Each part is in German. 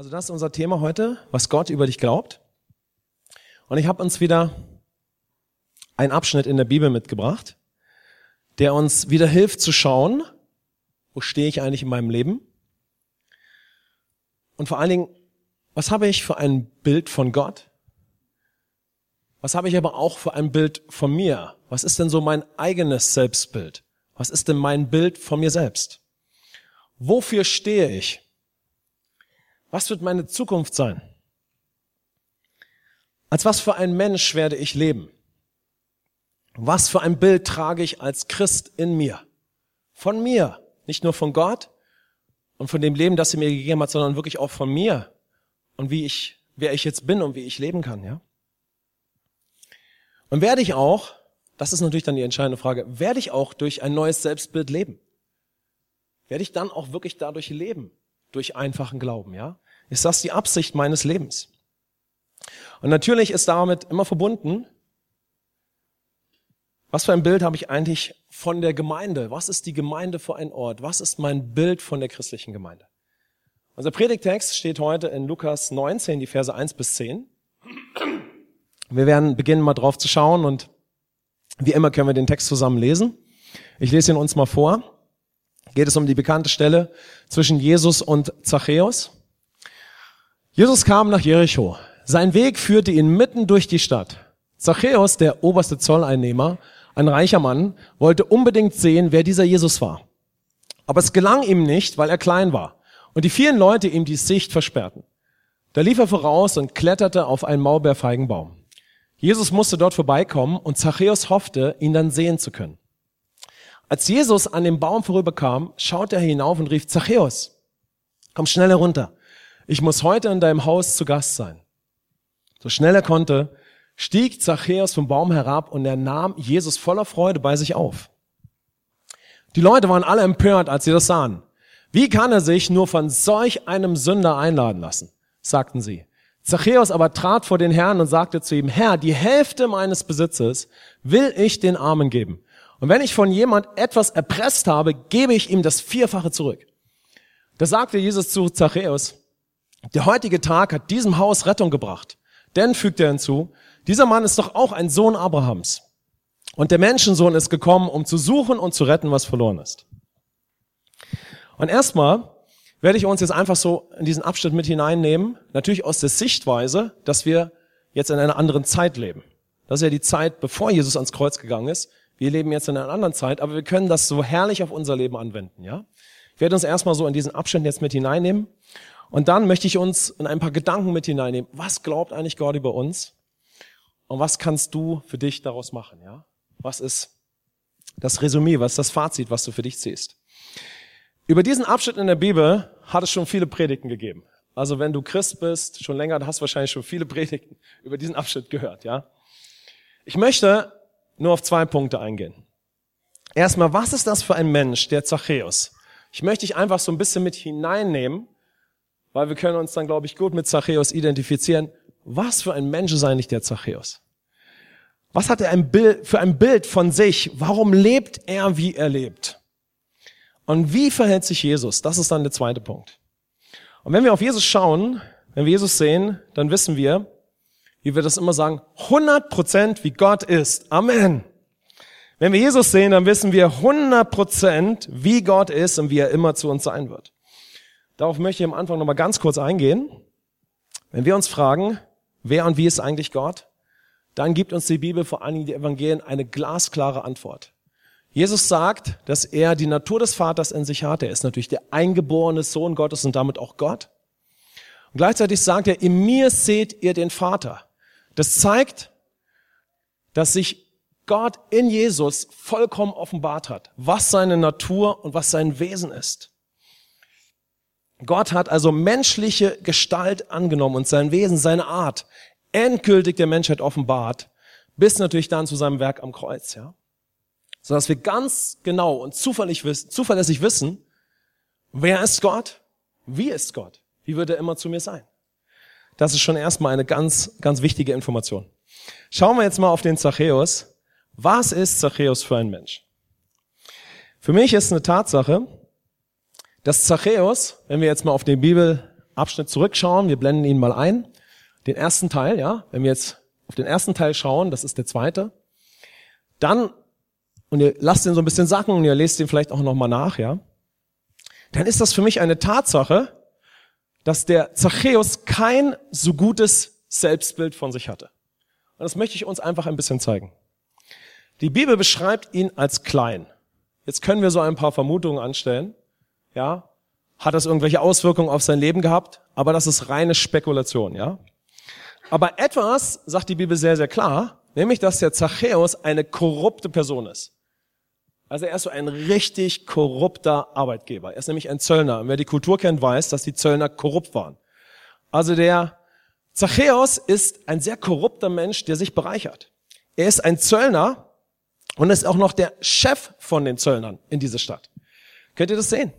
Also das ist unser Thema heute, was Gott über dich glaubt. Und ich habe uns wieder einen Abschnitt in der Bibel mitgebracht, der uns wieder hilft zu schauen, wo stehe ich eigentlich in meinem Leben? Und vor allen Dingen, was habe ich für ein Bild von Gott? Was habe ich aber auch für ein Bild von mir? Was ist denn so mein eigenes Selbstbild? Was ist denn mein Bild von mir selbst? Wofür stehe ich? Was wird meine Zukunft sein? Als was für ein Mensch werde ich leben? Was für ein Bild trage ich als Christ in mir? Von mir, nicht nur von Gott und von dem Leben, das er mir gegeben hat, sondern wirklich auch von mir und wie ich, wer ich jetzt bin und wie ich leben kann, ja? Und werde ich auch, das ist natürlich dann die entscheidende Frage, werde ich auch durch ein neues Selbstbild leben? Werde ich dann auch wirklich dadurch leben? Durch einfachen Glauben, ja? Ist das die Absicht meines Lebens? Und natürlich ist damit immer verbunden, was für ein Bild habe ich eigentlich von der Gemeinde? Was ist die Gemeinde für ein Ort? Was ist mein Bild von der christlichen Gemeinde? Unser Predigtext steht heute in Lukas 19, die Verse 1 bis 10. Wir werden beginnen, mal drauf zu schauen und wie immer können wir den Text zusammen lesen. Ich lese ihn uns mal vor. Geht es um die bekannte Stelle zwischen Jesus und Zachäus. Jesus kam nach Jericho. Sein Weg führte ihn mitten durch die Stadt. Zachäus, der oberste Zolleinnehmer, ein reicher Mann, wollte unbedingt sehen, wer dieser Jesus war. Aber es gelang ihm nicht, weil er klein war und die vielen Leute ihm die Sicht versperrten. Da lief er voraus und kletterte auf einen Maulbeerfeigenbaum. Jesus musste dort vorbeikommen und Zachäus hoffte, ihn dann sehen zu können. Als Jesus an dem Baum vorüberkam, schaute er hinauf und rief, Zachäus, komm schnell herunter. Ich muss heute in deinem Haus zu Gast sein. So schnell er konnte, stieg Zachäus vom Baum herab und er nahm Jesus voller Freude bei sich auf. Die Leute waren alle empört, als sie das sahen. Wie kann er sich nur von solch einem Sünder einladen lassen? sagten sie. Zachäus aber trat vor den Herrn und sagte zu ihm, Herr, die Hälfte meines Besitzes will ich den Armen geben. Und wenn ich von jemand etwas erpresst habe, gebe ich ihm das Vierfache zurück. Da sagte Jesus zu Zachäus, der heutige Tag hat diesem Haus Rettung gebracht. Denn, fügt er hinzu, dieser Mann ist doch auch ein Sohn Abrahams. Und der Menschensohn ist gekommen, um zu suchen und zu retten, was verloren ist. Und erstmal werde ich uns jetzt einfach so in diesen Abschnitt mit hineinnehmen, natürlich aus der Sichtweise, dass wir jetzt in einer anderen Zeit leben. Das ist ja die Zeit, bevor Jesus ans Kreuz gegangen ist. Wir leben jetzt in einer anderen Zeit, aber wir können das so herrlich auf unser Leben anwenden, ja? Ich werde uns erstmal so in diesen Abschnitt jetzt mit hineinnehmen. Und dann möchte ich uns in ein paar Gedanken mit hineinnehmen. Was glaubt eigentlich Gott über uns? Und was kannst du für dich daraus machen? Ja? Was ist das Resümee, was ist das Fazit, was du für dich siehst? Über diesen Abschnitt in der Bibel hat es schon viele Predigten gegeben. Also wenn du Christ bist, schon länger, hast du wahrscheinlich schon viele Predigten über diesen Abschnitt gehört, ja? Ich möchte nur auf zwei Punkte eingehen. Erstmal, was ist das für ein Mensch, der Zachäus? Ich möchte dich einfach so ein bisschen mit hineinnehmen, weil wir können uns dann, glaube ich, gut mit Zachäus identifizieren was für ein Mensch ist eigentlich der Zachäus? Was hat er ein Bild, für ein Bild von sich? Warum lebt er, wie er lebt? Und wie verhält sich Jesus? Das ist dann der zweite Punkt. Und wenn wir auf Jesus schauen, wenn wir Jesus sehen, dann wissen wir, wie wir das immer sagen, 100 Prozent wie Gott ist. Amen. Wenn wir Jesus sehen, dann wissen wir 100 Prozent, wie Gott ist und wie er immer zu uns sein wird. Darauf möchte ich am Anfang nochmal ganz kurz eingehen. Wenn wir uns fragen, wer und wie ist eigentlich Gott, dann gibt uns die Bibel, vor allen Dingen die Evangelien, eine glasklare Antwort. Jesus sagt, dass er die Natur des Vaters in sich hat. Er ist natürlich der eingeborene Sohn Gottes und damit auch Gott. Und gleichzeitig sagt er, in mir seht ihr den Vater. Das zeigt, dass sich Gott in Jesus vollkommen offenbart hat, was seine Natur und was sein Wesen ist. Gott hat also menschliche Gestalt angenommen und sein Wesen, seine Art endgültig der Menschheit offenbart, bis natürlich dann zu seinem Werk am Kreuz, ja. So dass wir ganz genau und zuverlässig wissen, zuverlässig wissen, wer ist Gott? Wie ist Gott? Wie wird er immer zu mir sein? Das ist schon erstmal eine ganz, ganz wichtige Information. Schauen wir jetzt mal auf den Zachäus. Was ist Zachäus für ein Mensch? Für mich ist eine Tatsache, dass Zachäus, wenn wir jetzt mal auf den Bibel Abschnitt zurückschauen, wir blenden ihn mal ein. Den ersten Teil, ja, wenn wir jetzt auf den ersten Teil schauen, das ist der zweite, dann, und ihr lasst ihn so ein bisschen sacken und ihr lest ihn vielleicht auch nochmal nach, ja, dann ist das für mich eine Tatsache, dass der Zachäus kein so gutes Selbstbild von sich hatte. Und das möchte ich uns einfach ein bisschen zeigen. Die Bibel beschreibt ihn als klein. Jetzt können wir so ein paar Vermutungen anstellen. Ja, hat das irgendwelche Auswirkungen auf sein Leben gehabt? Aber das ist reine Spekulation, ja. Aber etwas sagt die Bibel sehr, sehr klar, nämlich, dass der Zachäus eine korrupte Person ist. Also er ist so ein richtig korrupter Arbeitgeber. Er ist nämlich ein Zöllner. Und wer die Kultur kennt, weiß, dass die Zöllner korrupt waren. Also der Zachäus ist ein sehr korrupter Mensch, der sich bereichert. Er ist ein Zöllner und ist auch noch der Chef von den Zöllnern in dieser Stadt. Könnt ihr das sehen?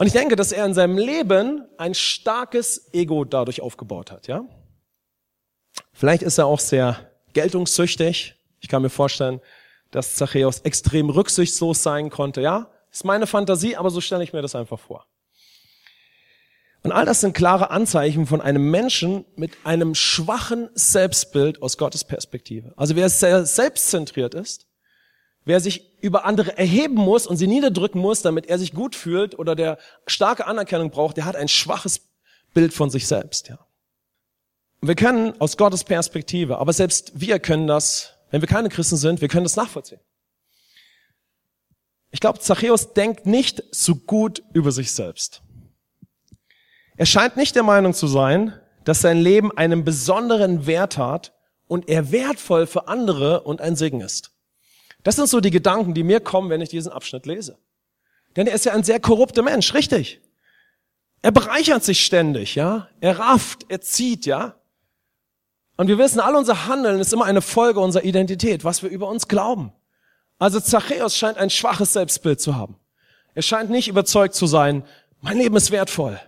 Und ich denke, dass er in seinem Leben ein starkes Ego dadurch aufgebaut hat, ja? Vielleicht ist er auch sehr geltungssüchtig. Ich kann mir vorstellen, dass Zachäus extrem rücksichtslos sein konnte. Ja, ist meine Fantasie, aber so stelle ich mir das einfach vor. Und all das sind klare Anzeichen von einem Menschen mit einem schwachen Selbstbild aus Gottes Perspektive. Also wer sehr selbstzentriert ist, wer sich über andere erheben muss und sie niederdrücken muss, damit er sich gut fühlt oder der starke Anerkennung braucht, der hat ein schwaches Bild von sich selbst, ja. Und wir können aus Gottes Perspektive, aber selbst wir können das wenn wir keine Christen sind, wir können das nachvollziehen. Ich glaube, Zachäus denkt nicht so gut über sich selbst. Er scheint nicht der Meinung zu sein, dass sein Leben einen besonderen Wert hat und er wertvoll für andere und ein Segen ist. Das sind so die Gedanken, die mir kommen, wenn ich diesen Abschnitt lese. Denn er ist ja ein sehr korrupter Mensch, richtig? Er bereichert sich ständig, ja? Er rafft, er zieht, ja? Und wir wissen, all unser Handeln ist immer eine Folge unserer Identität, was wir über uns glauben. Also Zachäus scheint ein schwaches Selbstbild zu haben. Er scheint nicht überzeugt zu sein, mein Leben ist wertvoll.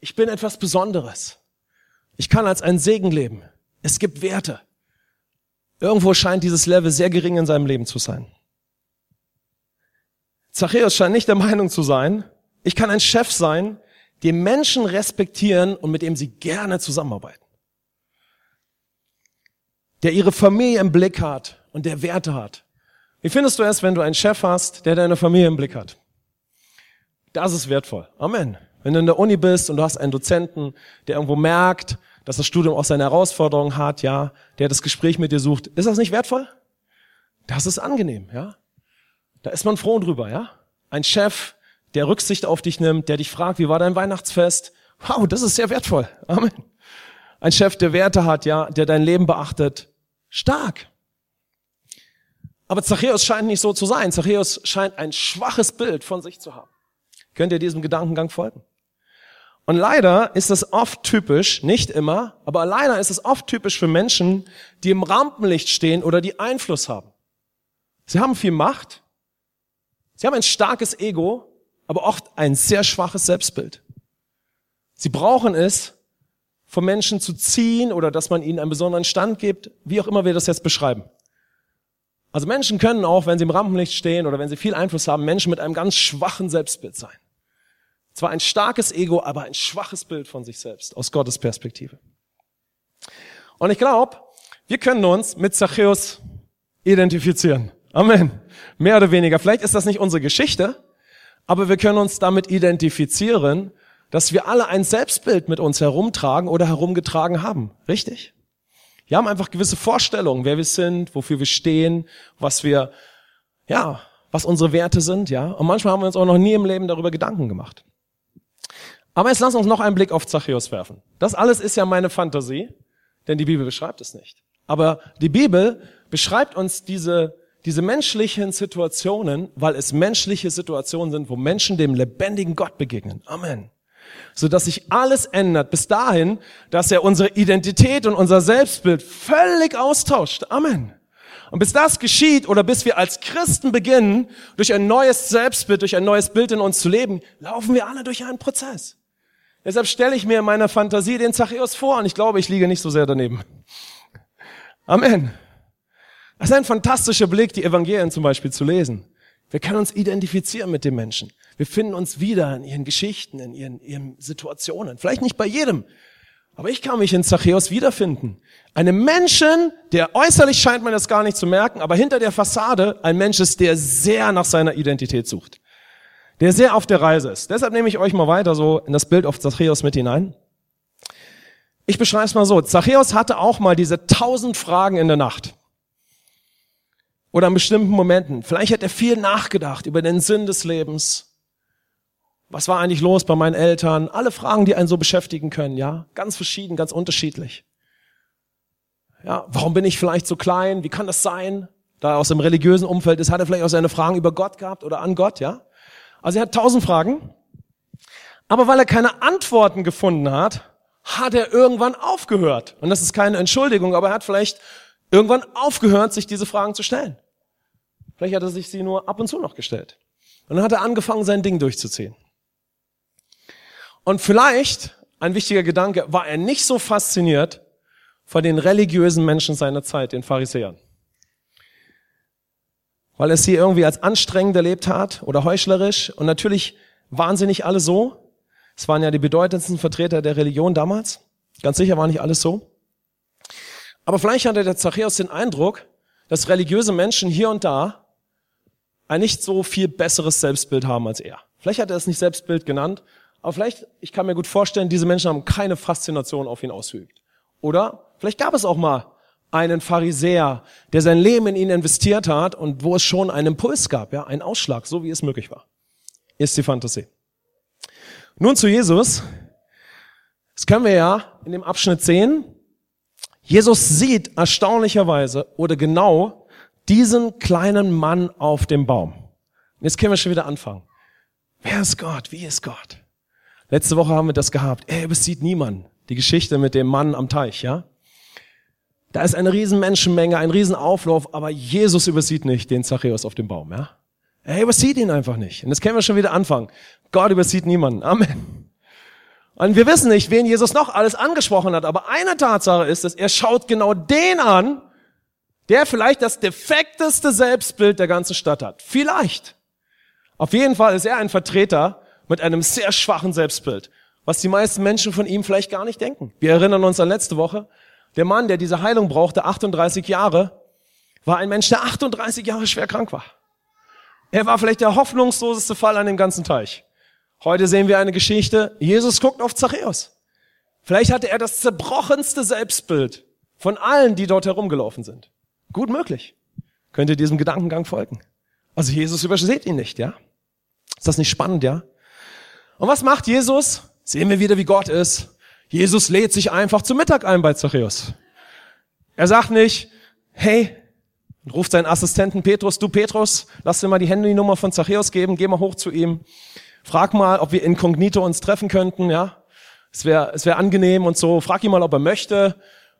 Ich bin etwas Besonderes. Ich kann als ein Segen leben. Es gibt Werte. Irgendwo scheint dieses Level sehr gering in seinem Leben zu sein. Zachäus scheint nicht der Meinung zu sein, ich kann ein Chef sein, den Menschen respektieren und mit dem sie gerne zusammenarbeiten der ihre Familie im Blick hat und der Werte hat. Wie findest du es, wenn du einen Chef hast, der deine Familie im Blick hat? Das ist wertvoll. Amen. Wenn du in der Uni bist und du hast einen Dozenten, der irgendwo merkt, dass das Studium auch seine Herausforderungen hat, ja, der das Gespräch mit dir sucht, ist das nicht wertvoll? Das ist angenehm, ja. Da ist man froh drüber, ja. Ein Chef, der Rücksicht auf dich nimmt, der dich fragt, wie war dein Weihnachtsfest? Wow, das ist sehr wertvoll. Amen. Ein Chef, der Werte hat, ja, der dein Leben beachtet, stark. Aber Zachäus scheint nicht so zu sein. Zachäus scheint ein schwaches Bild von sich zu haben. Könnt ihr diesem Gedankengang folgen? Und leider ist es oft typisch, nicht immer, aber leider ist es oft typisch für Menschen, die im Rampenlicht stehen oder die Einfluss haben. Sie haben viel Macht, sie haben ein starkes Ego, aber oft ein sehr schwaches Selbstbild. Sie brauchen es, von Menschen zu ziehen oder dass man ihnen einen besonderen Stand gibt, wie auch immer wir das jetzt beschreiben. Also Menschen können auch, wenn sie im Rampenlicht stehen oder wenn sie viel Einfluss haben, Menschen mit einem ganz schwachen Selbstbild sein. Zwar ein starkes Ego, aber ein schwaches Bild von sich selbst aus Gottes Perspektive. Und ich glaube, wir können uns mit Zachäus identifizieren. Amen. Mehr oder weniger. Vielleicht ist das nicht unsere Geschichte, aber wir können uns damit identifizieren dass wir alle ein Selbstbild mit uns herumtragen oder herumgetragen haben. Richtig? Wir haben einfach gewisse Vorstellungen, wer wir sind, wofür wir stehen, was wir, ja, was unsere Werte sind, ja. Und manchmal haben wir uns auch noch nie im Leben darüber Gedanken gemacht. Aber jetzt lass uns noch einen Blick auf Zachäus werfen. Das alles ist ja meine Fantasie, denn die Bibel beschreibt es nicht. Aber die Bibel beschreibt uns diese, diese menschlichen Situationen, weil es menschliche Situationen sind, wo Menschen dem lebendigen Gott begegnen. Amen so dass sich alles ändert bis dahin, dass er unsere Identität und unser Selbstbild völlig austauscht. Amen. Und bis das geschieht oder bis wir als Christen beginnen, durch ein neues Selbstbild, durch ein neues Bild in uns zu leben, laufen wir alle durch einen Prozess. Deshalb stelle ich mir in meiner Fantasie den Zachäus vor und ich glaube, ich liege nicht so sehr daneben. Amen. Das ist ein fantastischer Blick, die Evangelien zum Beispiel zu lesen. Wir können uns identifizieren mit den Menschen. Wir finden uns wieder in ihren Geschichten, in ihren, ihren Situationen. Vielleicht nicht bei jedem, aber ich kann mich in Zachäus wiederfinden. Einem Menschen, der äußerlich scheint man das gar nicht zu merken, aber hinter der Fassade ein Mensch ist, der sehr nach seiner Identität sucht. Der sehr auf der Reise ist. Deshalb nehme ich euch mal weiter so in das Bild auf Zachäus mit hinein. Ich beschreibe es mal so. Zachäus hatte auch mal diese tausend Fragen in der Nacht. Oder an bestimmten Momenten. Vielleicht hat er viel nachgedacht über den Sinn des Lebens. Was war eigentlich los bei meinen Eltern? Alle Fragen, die einen so beschäftigen können, ja? Ganz verschieden, ganz unterschiedlich. Ja, warum bin ich vielleicht so klein? Wie kann das sein? Da er aus dem religiösen Umfeld ist, hat er vielleicht auch seine Fragen über Gott gehabt oder an Gott, ja? Also er hat tausend Fragen. Aber weil er keine Antworten gefunden hat, hat er irgendwann aufgehört. Und das ist keine Entschuldigung, aber er hat vielleicht irgendwann aufgehört, sich diese Fragen zu stellen. Vielleicht hat er sich sie nur ab und zu noch gestellt. Und dann hat er angefangen, sein Ding durchzuziehen. Und vielleicht, ein wichtiger Gedanke, war er nicht so fasziniert von den religiösen Menschen seiner Zeit, den Pharisäern. Weil er sie irgendwie als anstrengend erlebt hat oder heuchlerisch. Und natürlich waren sie nicht alle so. Es waren ja die bedeutendsten Vertreter der Religion damals. Ganz sicher war nicht alles so. Aber vielleicht hatte der Zachäus den Eindruck, dass religiöse Menschen hier und da ein nicht so viel besseres Selbstbild haben als er. Vielleicht hat er es nicht Selbstbild genannt, aber vielleicht, ich kann mir gut vorstellen, diese Menschen haben keine Faszination auf ihn ausgeübt. Oder vielleicht gab es auch mal einen Pharisäer, der sein Leben in ihn investiert hat und wo es schon einen Impuls gab, ja, einen Ausschlag, so wie es möglich war. Ist die Fantasie. Nun zu Jesus. Das können wir ja in dem Abschnitt sehen. Jesus sieht erstaunlicherweise oder genau diesen kleinen Mann auf dem Baum. Und jetzt können wir schon wieder anfangen. Wer ist Gott? Wie ist Gott? Letzte Woche haben wir das gehabt. Er übersieht niemanden. Die Geschichte mit dem Mann am Teich, ja? Da ist eine riesen Menschenmenge, ein riesen Auflauf, aber Jesus übersieht nicht den Zachäus auf dem Baum, ja? Er übersieht ihn einfach nicht. Und jetzt können wir schon wieder anfangen. Gott übersieht niemanden. Amen. Und wir wissen nicht, wen Jesus noch alles angesprochen hat, aber eine Tatsache ist, dass er schaut genau den an, der vielleicht das defekteste Selbstbild der ganzen Stadt hat. Vielleicht. Auf jeden Fall ist er ein Vertreter mit einem sehr schwachen Selbstbild, was die meisten Menschen von ihm vielleicht gar nicht denken. Wir erinnern uns an letzte Woche. Der Mann, der diese Heilung brauchte, 38 Jahre, war ein Mensch, der 38 Jahre schwer krank war. Er war vielleicht der hoffnungsloseste Fall an dem ganzen Teich. Heute sehen wir eine Geschichte. Jesus guckt auf Zachäus. Vielleicht hatte er das zerbrochenste Selbstbild von allen, die dort herumgelaufen sind. Gut möglich. Könnt ihr diesem Gedankengang folgen? Also Jesus überseht ihn nicht, ja? Ist das nicht spannend, ja? Und was macht Jesus? Sehen wir wieder, wie Gott ist. Jesus lädt sich einfach zum Mittag ein bei Zachäus. Er sagt nicht, hey, und ruft seinen Assistenten Petrus, du Petrus, lass dir mal die Handynummer von Zachäus geben, geh mal hoch zu ihm. Frag mal, ob wir inkognito uns treffen könnten, ja. Es wäre es wär angenehm und so. Frag ihn mal, ob er möchte.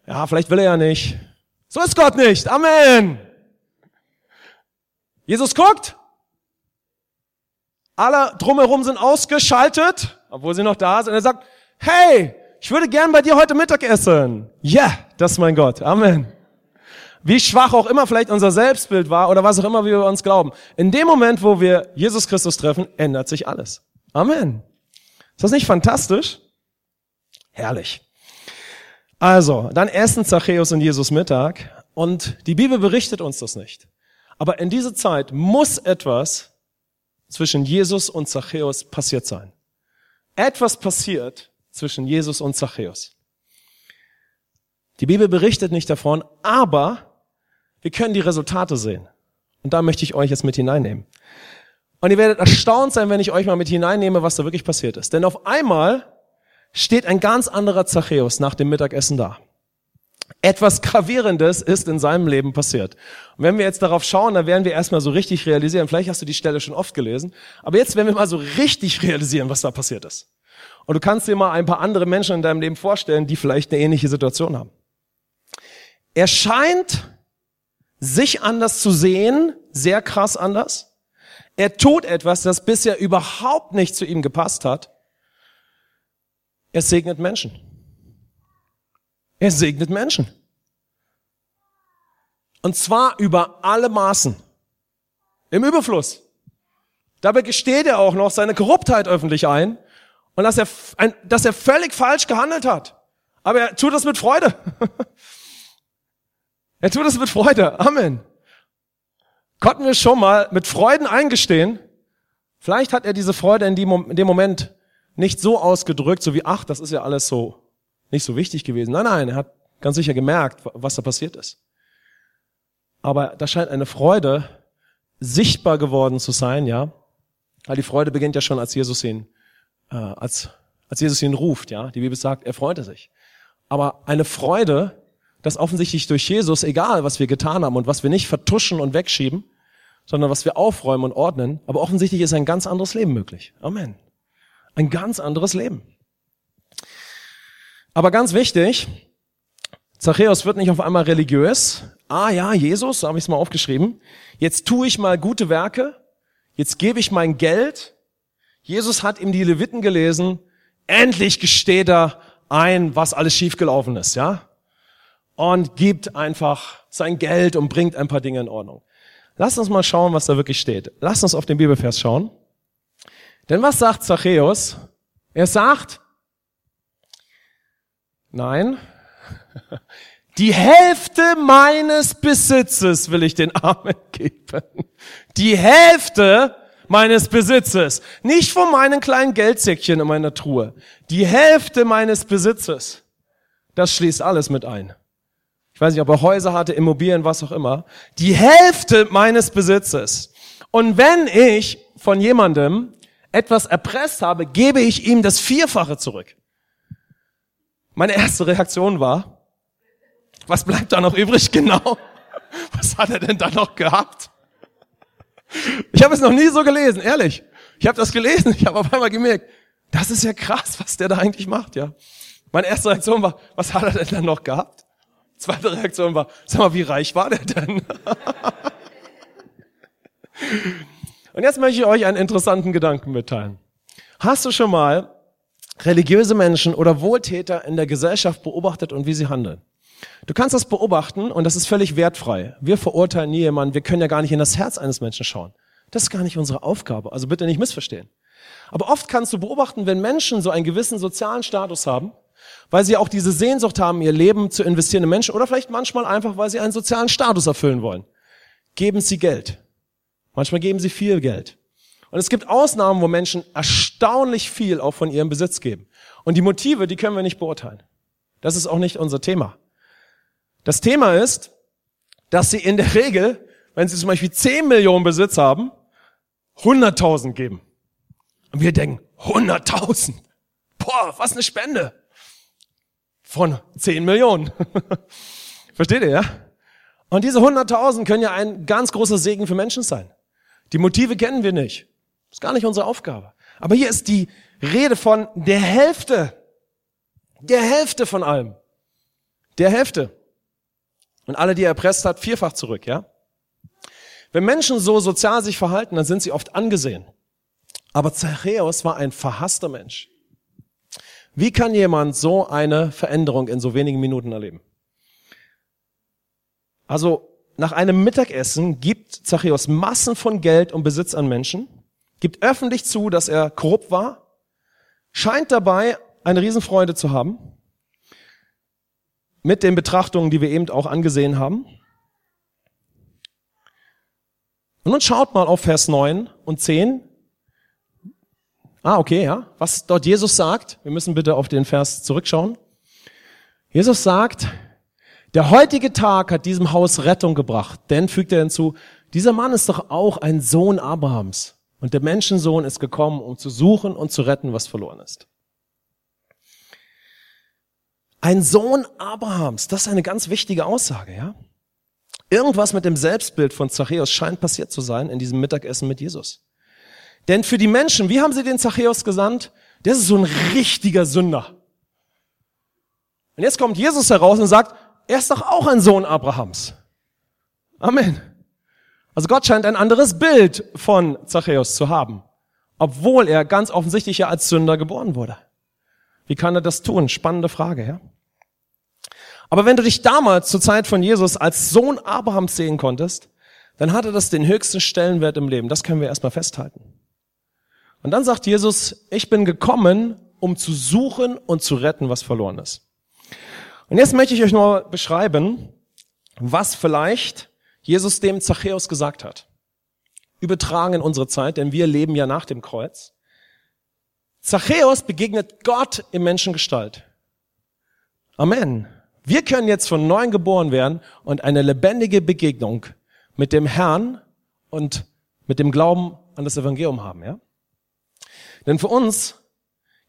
Ja, vielleicht will er ja nicht. So ist Gott nicht. Amen. Jesus guckt. Alle drumherum sind ausgeschaltet, obwohl sie noch da sind. Er sagt, hey, ich würde gern bei dir heute Mittag essen. Ja, yeah, das ist mein Gott. Amen wie schwach auch immer vielleicht unser Selbstbild war oder was auch immer wir uns glauben. In dem Moment, wo wir Jesus Christus treffen, ändert sich alles. Amen. Ist das nicht fantastisch? Herrlich. Also, dann essen Zachäus und Jesus Mittag und die Bibel berichtet uns das nicht. Aber in dieser Zeit muss etwas zwischen Jesus und Zachäus passiert sein. Etwas passiert zwischen Jesus und Zachäus. Die Bibel berichtet nicht davon, aber wir können die Resultate sehen. Und da möchte ich euch jetzt mit hineinnehmen. Und ihr werdet erstaunt sein, wenn ich euch mal mit hineinnehme, was da wirklich passiert ist. Denn auf einmal steht ein ganz anderer Zachäus nach dem Mittagessen da. Etwas Gravierendes ist in seinem Leben passiert. Und wenn wir jetzt darauf schauen, dann werden wir erstmal so richtig realisieren, vielleicht hast du die Stelle schon oft gelesen, aber jetzt werden wir mal so richtig realisieren, was da passiert ist. Und du kannst dir mal ein paar andere Menschen in deinem Leben vorstellen, die vielleicht eine ähnliche Situation haben. Er scheint sich anders zu sehen, sehr krass anders. Er tut etwas, das bisher überhaupt nicht zu ihm gepasst hat. Er segnet Menschen. Er segnet Menschen. Und zwar über alle Maßen. Im Überfluss. Dabei gesteht er auch noch seine Korruptheit öffentlich ein und dass er, ein, dass er völlig falsch gehandelt hat. Aber er tut das mit Freude. er tut das mit Freude. Amen. Konnten wir schon mal mit Freuden eingestehen? Vielleicht hat er diese Freude in dem Moment nicht so ausgedrückt, so wie, ach, das ist ja alles so nicht so wichtig gewesen. Nein, nein, er hat ganz sicher gemerkt, was da passiert ist. Aber da scheint eine Freude sichtbar geworden zu sein, ja. Weil die Freude beginnt ja schon, als Jesus ihn, äh, als, als Jesus ihn ruft, ja. Die Bibel sagt, er freute sich. Aber eine Freude, dass offensichtlich durch Jesus, egal was wir getan haben und was wir nicht vertuschen und wegschieben, sondern was wir aufräumen und ordnen, aber offensichtlich ist ein ganz anderes Leben möglich. Amen. Ein ganz anderes Leben. Aber ganz wichtig, Zachäus wird nicht auf einmal religiös. Ah ja, Jesus, so habe ich es mal aufgeschrieben. Jetzt tue ich mal gute Werke. Jetzt gebe ich mein Geld. Jesus hat ihm die Leviten gelesen. Endlich gesteht er ein, was alles schiefgelaufen ist, ja? Und gibt einfach sein Geld und bringt ein paar Dinge in Ordnung. Lass uns mal schauen, was da wirklich steht. Lass uns auf den Bibelvers schauen. Denn was sagt Zachäus? Er sagt, nein, die Hälfte meines Besitzes will ich den Armen geben. Die Hälfte meines Besitzes. Nicht von meinen kleinen Geldsäckchen in meiner Truhe. Die Hälfte meines Besitzes. Das schließt alles mit ein. Ich weiß nicht, ob er Häuser hatte, Immobilien, was auch immer. Die Hälfte meines Besitzes. Und wenn ich von jemandem etwas erpresst habe, gebe ich ihm das Vierfache zurück. Meine erste Reaktion war, was bleibt da noch übrig genau? Was hat er denn da noch gehabt? Ich habe es noch nie so gelesen, ehrlich. Ich habe das gelesen, ich habe auf einmal gemerkt, das ist ja krass, was der da eigentlich macht, ja. Meine erste Reaktion war, was hat er denn dann noch gehabt? Zweite Reaktion war, sag mal, wie reich war der denn? Und jetzt möchte ich euch einen interessanten Gedanken mitteilen. Hast du schon mal religiöse Menschen oder Wohltäter in der Gesellschaft beobachtet und wie sie handeln? Du kannst das beobachten und das ist völlig wertfrei. Wir verurteilen nie jemanden, wir können ja gar nicht in das Herz eines Menschen schauen. Das ist gar nicht unsere Aufgabe, also bitte nicht missverstehen. Aber oft kannst du beobachten, wenn Menschen so einen gewissen sozialen Status haben, weil sie auch diese Sehnsucht haben, ihr Leben zu investieren in Menschen oder vielleicht manchmal einfach, weil sie einen sozialen Status erfüllen wollen, geben sie Geld. Manchmal geben sie viel Geld. Und es gibt Ausnahmen, wo Menschen erstaunlich viel auch von ihrem Besitz geben. Und die Motive, die können wir nicht beurteilen. Das ist auch nicht unser Thema. Das Thema ist, dass sie in der Regel, wenn sie zum Beispiel 10 Millionen Besitz haben, 100.000 geben. Und wir denken, 100.000? Boah, was eine Spende. Von 10 Millionen. Versteht ihr, ja? Und diese 100.000 können ja ein ganz großer Segen für Menschen sein. Die Motive kennen wir nicht. Ist gar nicht unsere Aufgabe. Aber hier ist die Rede von der Hälfte. Der Hälfte von allem. Der Hälfte. Und alle, die er erpresst hat, vierfach zurück, ja? Wenn Menschen so sozial sich verhalten, dann sind sie oft angesehen. Aber Zachäus war ein verhasster Mensch. Wie kann jemand so eine Veränderung in so wenigen Minuten erleben? Also, nach einem Mittagessen gibt Zachäus Massen von Geld und Besitz an Menschen, gibt öffentlich zu, dass er korrupt war, scheint dabei eine Riesenfreude zu haben mit den Betrachtungen, die wir eben auch angesehen haben. Und nun schaut mal auf Vers 9 und 10. Ah, okay, ja. Was dort Jesus sagt, wir müssen bitte auf den Vers zurückschauen. Jesus sagt, der heutige Tag hat diesem Haus Rettung gebracht. Denn, fügt er hinzu, dieser Mann ist doch auch ein Sohn Abrahams. Und der Menschensohn ist gekommen, um zu suchen und zu retten, was verloren ist. Ein Sohn Abrahams, das ist eine ganz wichtige Aussage, ja? Irgendwas mit dem Selbstbild von Zachäus scheint passiert zu sein in diesem Mittagessen mit Jesus. Denn für die Menschen, wie haben sie den Zachäus gesandt? Der ist so ein richtiger Sünder. Und jetzt kommt Jesus heraus und sagt, er ist doch auch ein Sohn Abrahams. Amen. Also Gott scheint ein anderes Bild von Zachäus zu haben, obwohl er ganz offensichtlich ja als Sünder geboren wurde. Wie kann er das tun? Spannende Frage, ja? Aber wenn du dich damals zur Zeit von Jesus als Sohn Abrahams sehen konntest, dann hatte das den höchsten Stellenwert im Leben. Das können wir erstmal festhalten. Und dann sagt Jesus, ich bin gekommen, um zu suchen und zu retten, was verloren ist. Und jetzt möchte ich euch nur beschreiben, was vielleicht Jesus dem Zachäus gesagt hat. Übertragen in unsere Zeit, denn wir leben ja nach dem Kreuz. Zachäus begegnet Gott in Menschengestalt. Amen. Wir können jetzt von neuem geboren werden und eine lebendige Begegnung mit dem Herrn und mit dem Glauben an das Evangelium haben, ja? Denn für uns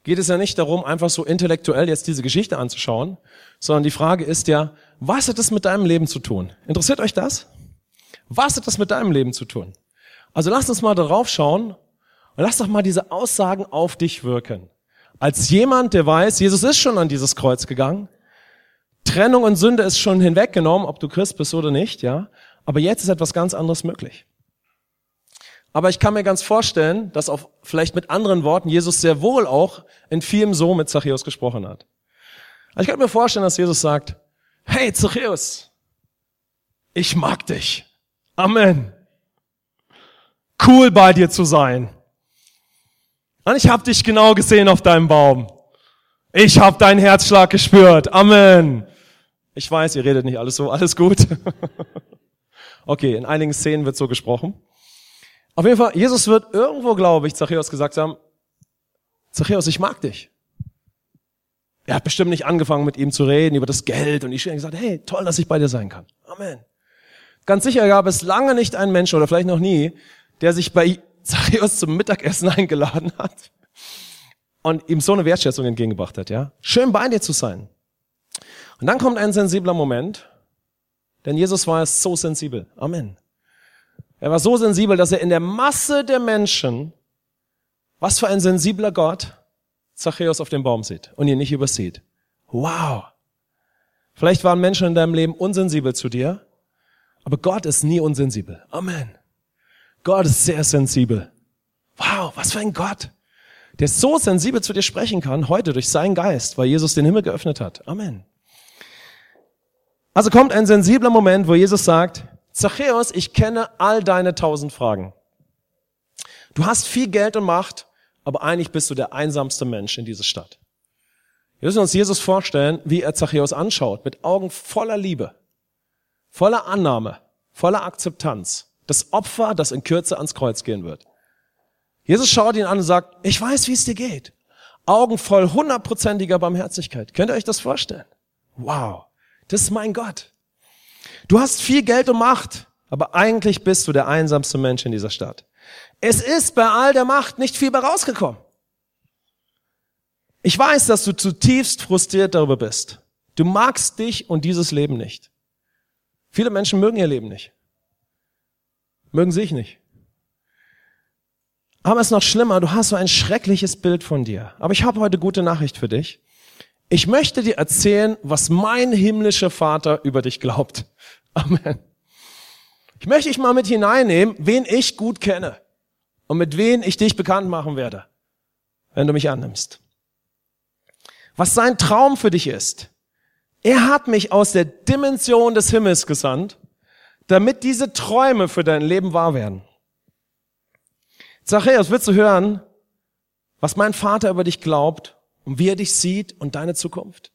geht es ja nicht darum, einfach so intellektuell jetzt diese Geschichte anzuschauen, sondern die Frage ist ja, was hat das mit deinem Leben zu tun? Interessiert euch das? Was hat das mit deinem Leben zu tun? Also lasst uns mal darauf schauen und lass doch mal diese Aussagen auf dich wirken. Als jemand, der weiß, Jesus ist schon an dieses Kreuz gegangen, Trennung und Sünde ist schon hinweggenommen, ob du Christ bist oder nicht, ja. Aber jetzt ist etwas ganz anderes möglich. Aber ich kann mir ganz vorstellen, dass auf vielleicht mit anderen Worten Jesus sehr wohl auch in vielem so mit Zachäus gesprochen hat. Also ich kann mir vorstellen, dass Jesus sagt, hey Zachäus, ich mag dich. Amen. Cool bei dir zu sein. Und ich habe dich genau gesehen auf deinem Baum. Ich habe deinen Herzschlag gespürt. Amen. Ich weiß, ihr redet nicht alles so, alles gut. okay, in einigen Szenen wird so gesprochen. Auf jeden Fall, Jesus wird irgendwo, glaube ich, Zachäus gesagt haben, Zachäus, ich mag dich. Er hat bestimmt nicht angefangen, mit ihm zu reden über das Geld und ich habe gesagt, hey, toll, dass ich bei dir sein kann. Amen. Ganz sicher gab es lange nicht einen Menschen oder vielleicht noch nie, der sich bei Zachäus zum Mittagessen eingeladen hat und ihm so eine Wertschätzung entgegengebracht hat, ja. Schön bei dir zu sein. Und dann kommt ein sensibler Moment, denn Jesus war so sensibel. Amen. Er war so sensibel, dass er in der Masse der Menschen, was für ein sensibler Gott, Zachäus auf dem Baum sieht und ihn nicht übersieht. Wow. Vielleicht waren Menschen in deinem Leben unsensibel zu dir, aber Gott ist nie unsensibel. Amen. Gott ist sehr sensibel. Wow, was für ein Gott, der so sensibel zu dir sprechen kann, heute durch seinen Geist, weil Jesus den Himmel geöffnet hat. Amen. Also kommt ein sensibler Moment, wo Jesus sagt, Zachäus, ich kenne all deine tausend Fragen. Du hast viel Geld und Macht, aber eigentlich bist du der einsamste Mensch in dieser Stadt. Wir müssen uns Jesus vorstellen, wie er Zachäus anschaut, mit Augen voller Liebe, voller Annahme, voller Akzeptanz. Das Opfer, das in Kürze ans Kreuz gehen wird. Jesus schaut ihn an und sagt, ich weiß, wie es dir geht. Augen voll hundertprozentiger Barmherzigkeit. Könnt ihr euch das vorstellen? Wow. Das ist mein Gott. Du hast viel Geld und Macht, aber eigentlich bist du der einsamste Mensch in dieser Stadt. Es ist bei all der Macht nicht viel bei rausgekommen. Ich weiß, dass du zutiefst frustriert darüber bist. Du magst dich und dieses Leben nicht. Viele Menschen mögen ihr Leben nicht. Mögen sich nicht. Aber es ist noch schlimmer, du hast so ein schreckliches Bild von dir. Aber ich habe heute gute Nachricht für dich. Ich möchte dir erzählen, was mein himmlischer Vater über dich glaubt. Amen. Ich möchte dich mal mit hineinnehmen, wen ich gut kenne und mit wem ich dich bekannt machen werde, wenn du mich annimmst. Was sein Traum für dich ist. Er hat mich aus der Dimension des Himmels gesandt, damit diese Träume für dein Leben wahr werden. Zachäus, willst du hören, was mein Vater über dich glaubt und wie er dich sieht und deine Zukunft.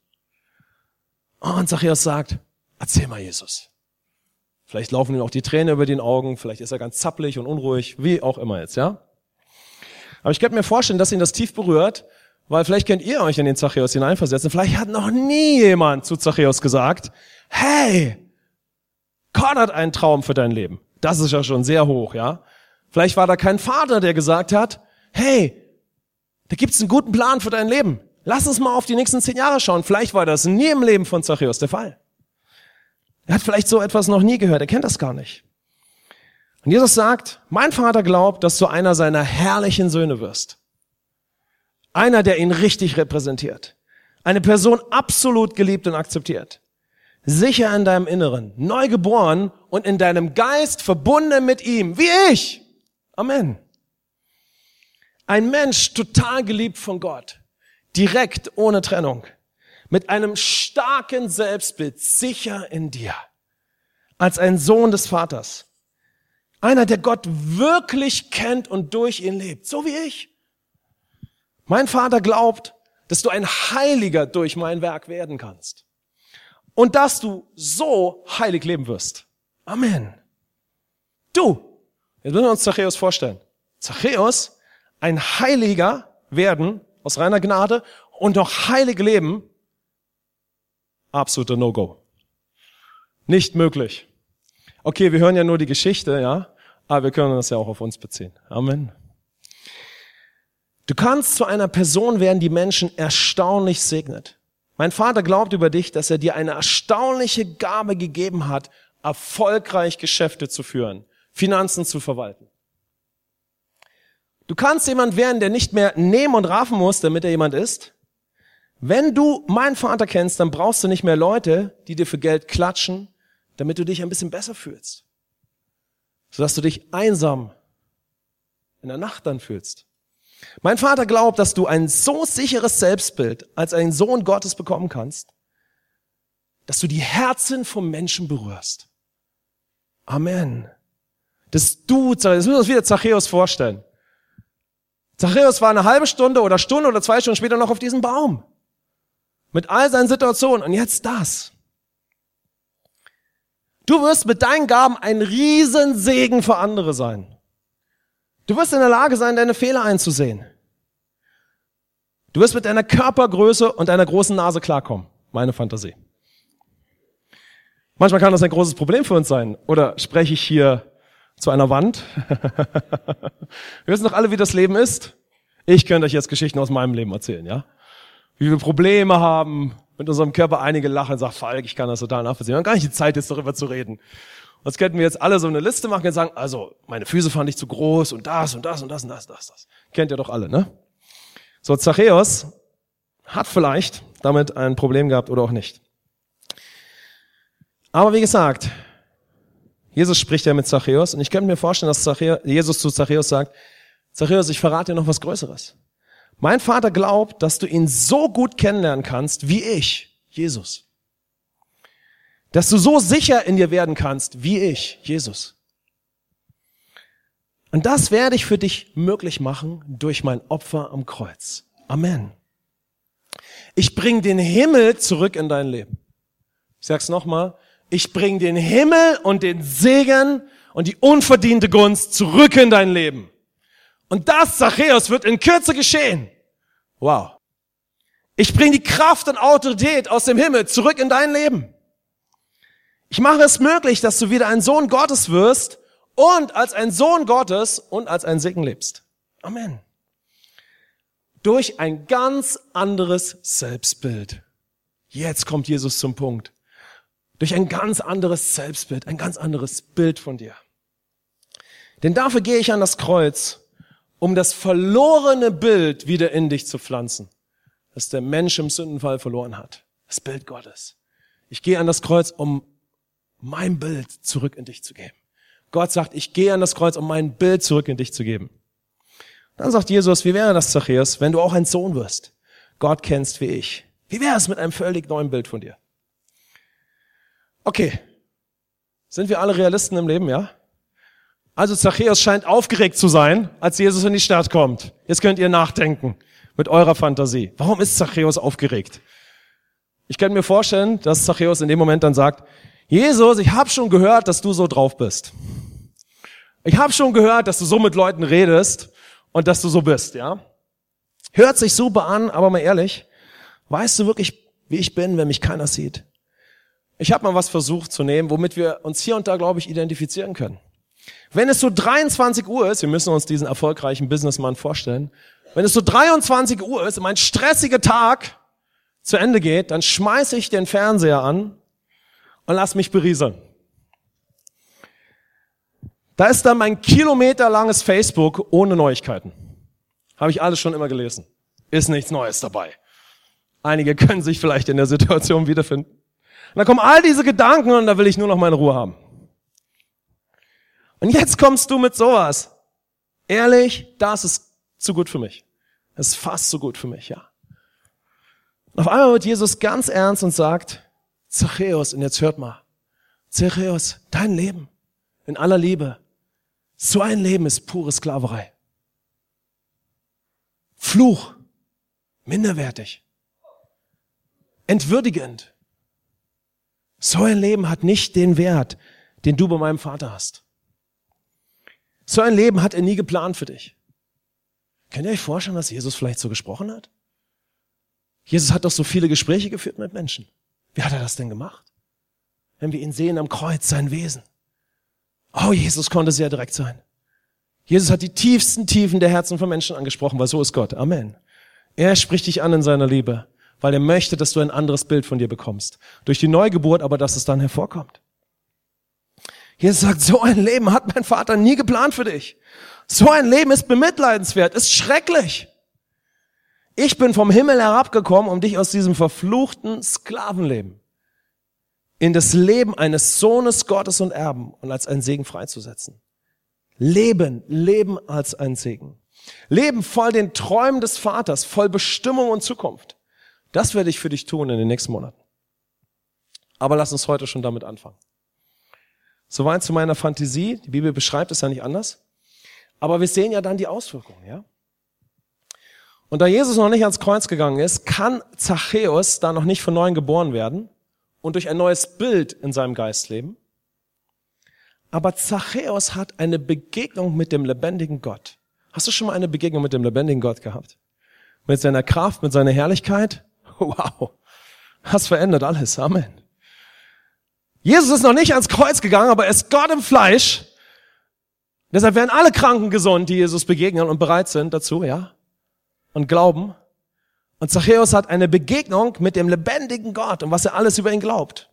Oh, und Zachäus sagt, erzähl mal Jesus. Vielleicht laufen ihm auch die Tränen über den Augen, vielleicht ist er ganz zappelig und unruhig, wie auch immer jetzt, ja? Aber ich könnte mir vorstellen, dass ihn das tief berührt, weil vielleicht könnt ihr euch in den Zachäus hineinversetzen. Vielleicht hat noch nie jemand zu Zachäus gesagt, hey, Gott hat einen Traum für dein Leben. Das ist ja schon sehr hoch, ja? Vielleicht war da kein Vater, der gesagt hat, hey, da gibt's einen guten Plan für dein Leben. Lass uns mal auf die nächsten zehn Jahre schauen. Vielleicht war das nie im Leben von Zachäus der Fall. Er hat vielleicht so etwas noch nie gehört. Er kennt das gar nicht. Und Jesus sagt, mein Vater glaubt, dass du einer seiner herrlichen Söhne wirst. Einer, der ihn richtig repräsentiert. Eine Person absolut geliebt und akzeptiert. Sicher in deinem Inneren, neu geboren und in deinem Geist verbunden mit ihm, wie ich. Amen. Ein Mensch total geliebt von Gott, direkt ohne Trennung, mit einem starken Selbstbild sicher in dir, als ein Sohn des Vaters. Einer, der Gott wirklich kennt und durch ihn lebt, so wie ich. Mein Vater glaubt, dass du ein Heiliger durch mein Werk werden kannst. Und dass du so heilig leben wirst. Amen. Du, jetzt müssen wir uns Zachäus vorstellen. Zachäus, ein Heiliger werden aus reiner Gnade und noch heilig leben, absoluter No-Go. Nicht möglich. Okay, wir hören ja nur die Geschichte, ja, aber wir können das ja auch auf uns beziehen. Amen. Du kannst zu einer Person werden, die Menschen erstaunlich segnet. Mein Vater glaubt über dich, dass er dir eine erstaunliche Gabe gegeben hat, erfolgreich Geschäfte zu führen, Finanzen zu verwalten. Du kannst jemand werden, der nicht mehr nehmen und raffen muss, damit er jemand ist. Wenn du meinen Vater kennst, dann brauchst du nicht mehr Leute, die dir für Geld klatschen, damit du dich ein bisschen besser fühlst. Sodass du dich einsam in der Nacht dann fühlst. Mein Vater glaubt, dass du ein so sicheres Selbstbild als ein Sohn Gottes bekommen kannst, dass du die Herzen vom Menschen berührst. Amen. Dass du, das müssen wir uns wieder Zachäus vorstellen. Zachäus war eine halbe Stunde oder Stunde oder zwei Stunden später noch auf diesem Baum. Mit all seinen Situationen. Und jetzt das. Du wirst mit deinen Gaben ein Riesensegen für andere sein. Du wirst in der Lage sein, deine Fehler einzusehen. Du wirst mit deiner Körpergröße und deiner großen Nase klarkommen. Meine Fantasie. Manchmal kann das ein großes Problem für uns sein. Oder spreche ich hier zu einer Wand? Wir wissen doch alle, wie das Leben ist. Ich könnte euch jetzt Geschichten aus meinem Leben erzählen, ja? Wie wir Probleme haben, mit unserem Körper einige lachen und sagen, Falk, ich kann das total nachvollziehen. Wir haben gar nicht die Zeit, jetzt darüber zu reden. Sonst könnten wir jetzt alle so eine Liste machen und sagen, also meine Füße fand ich zu groß und das und das und das und das, das, das. Kennt ihr doch alle, ne? So, Zachäus hat vielleicht damit ein Problem gehabt oder auch nicht. Aber wie gesagt, Jesus spricht ja mit Zachäus und ich könnte mir vorstellen, dass Zachäus, Jesus zu Zachäus sagt, Zachäus, ich verrate dir noch was Größeres. Mein Vater glaubt, dass du ihn so gut kennenlernen kannst wie ich, Jesus. Dass du so sicher in dir werden kannst wie ich, Jesus. Und das werde ich für dich möglich machen durch mein Opfer am Kreuz. Amen. Ich bring den Himmel zurück in dein Leben. Ich sag's nochmal. Ich bring den Himmel und den Segen und die unverdiente Gunst zurück in dein Leben. Und das, Zachäus, wird in Kürze geschehen. Wow. Ich bring die Kraft und Autorität aus dem Himmel zurück in dein Leben. Ich mache es möglich, dass du wieder ein Sohn Gottes wirst und als ein Sohn Gottes und als ein Segen lebst. Amen. Durch ein ganz anderes Selbstbild. Jetzt kommt Jesus zum Punkt. Durch ein ganz anderes Selbstbild, ein ganz anderes Bild von dir. Denn dafür gehe ich an das Kreuz, um das verlorene Bild wieder in dich zu pflanzen, das der Mensch im Sündenfall verloren hat. Das Bild Gottes. Ich gehe an das Kreuz, um mein Bild zurück in dich zu geben. Gott sagt, ich gehe an das Kreuz, um mein Bild zurück in dich zu geben. Dann sagt Jesus, wie wäre das, Zachäus, wenn du auch ein Sohn wirst, Gott kennst wie ich? Wie wäre es mit einem völlig neuen Bild von dir? Okay. Sind wir alle Realisten im Leben, ja? Also Zachäus scheint aufgeregt zu sein, als Jesus in die Stadt kommt. Jetzt könnt ihr nachdenken mit eurer Fantasie. Warum ist Zachäus aufgeregt? Ich kann mir vorstellen, dass Zachäus in dem Moment dann sagt, Jesus, ich habe schon gehört, dass du so drauf bist. Ich habe schon gehört, dass du so mit Leuten redest und dass du so bist, ja? Hört sich super an, aber mal ehrlich, weißt du wirklich, wie ich bin, wenn mich keiner sieht? Ich habe mal was versucht zu nehmen, womit wir uns hier und da, glaube ich, identifizieren können. Wenn es so 23 Uhr ist, wir müssen uns diesen erfolgreichen Businessmann vorstellen, wenn es so 23 Uhr ist und mein stressiger Tag zu Ende geht, dann schmeiße ich den Fernseher an und lass mich berieseln. Da ist dann mein kilometerlanges Facebook ohne Neuigkeiten. Habe ich alles schon immer gelesen. Ist nichts Neues dabei. Einige können sich vielleicht in der Situation wiederfinden. Und dann kommen all diese Gedanken und da will ich nur noch meine Ruhe haben. Und jetzt kommst du mit sowas. Ehrlich, das ist zu gut für mich. Das ist fast so gut für mich, ja. Und auf einmal wird Jesus ganz ernst und sagt, Zachäus, und jetzt hört mal, Zachäus, dein Leben in aller Liebe, so ein Leben ist pure Sklaverei. Fluch, minderwertig, entwürdigend. So ein Leben hat nicht den Wert, den du bei meinem Vater hast. So ein Leben hat er nie geplant für dich. Könnt ihr euch vorstellen, dass Jesus vielleicht so gesprochen hat? Jesus hat doch so viele Gespräche geführt mit Menschen. Wie hat er das denn gemacht? Wenn wir ihn sehen am Kreuz, sein Wesen. Oh, Jesus konnte sehr direkt sein. Jesus hat die tiefsten Tiefen der Herzen von Menschen angesprochen, weil so ist Gott. Amen. Er spricht dich an in seiner Liebe, weil er möchte, dass du ein anderes Bild von dir bekommst. Durch die Neugeburt aber, dass es dann hervorkommt. Jesus sagt, so ein Leben hat mein Vater nie geplant für dich. So ein Leben ist bemitleidenswert, ist schrecklich. Ich bin vom Himmel herabgekommen, um dich aus diesem verfluchten Sklavenleben in das Leben eines Sohnes Gottes und Erben und als ein Segen freizusetzen. Leben, Leben als ein Segen. Leben voll den Träumen des Vaters, voll Bestimmung und Zukunft. Das werde ich für dich tun in den nächsten Monaten. Aber lass uns heute schon damit anfangen. Soweit zu meiner Fantasie. Die Bibel beschreibt es ja nicht anders. Aber wir sehen ja dann die Auswirkungen, ja? Und da Jesus noch nicht ans Kreuz gegangen ist, kann Zachäus da noch nicht von neuem geboren werden und durch ein neues Bild in seinem Geist leben. Aber Zachäus hat eine Begegnung mit dem lebendigen Gott. Hast du schon mal eine Begegnung mit dem lebendigen Gott gehabt? Mit seiner Kraft, mit seiner Herrlichkeit? Wow. Das verändert alles. Amen. Jesus ist noch nicht ans Kreuz gegangen, aber er ist Gott im Fleisch. Deshalb werden alle Kranken gesund, die Jesus begegnen und bereit sind dazu, ja? Und glauben. Und Zachäus hat eine Begegnung mit dem lebendigen Gott und was er alles über ihn glaubt.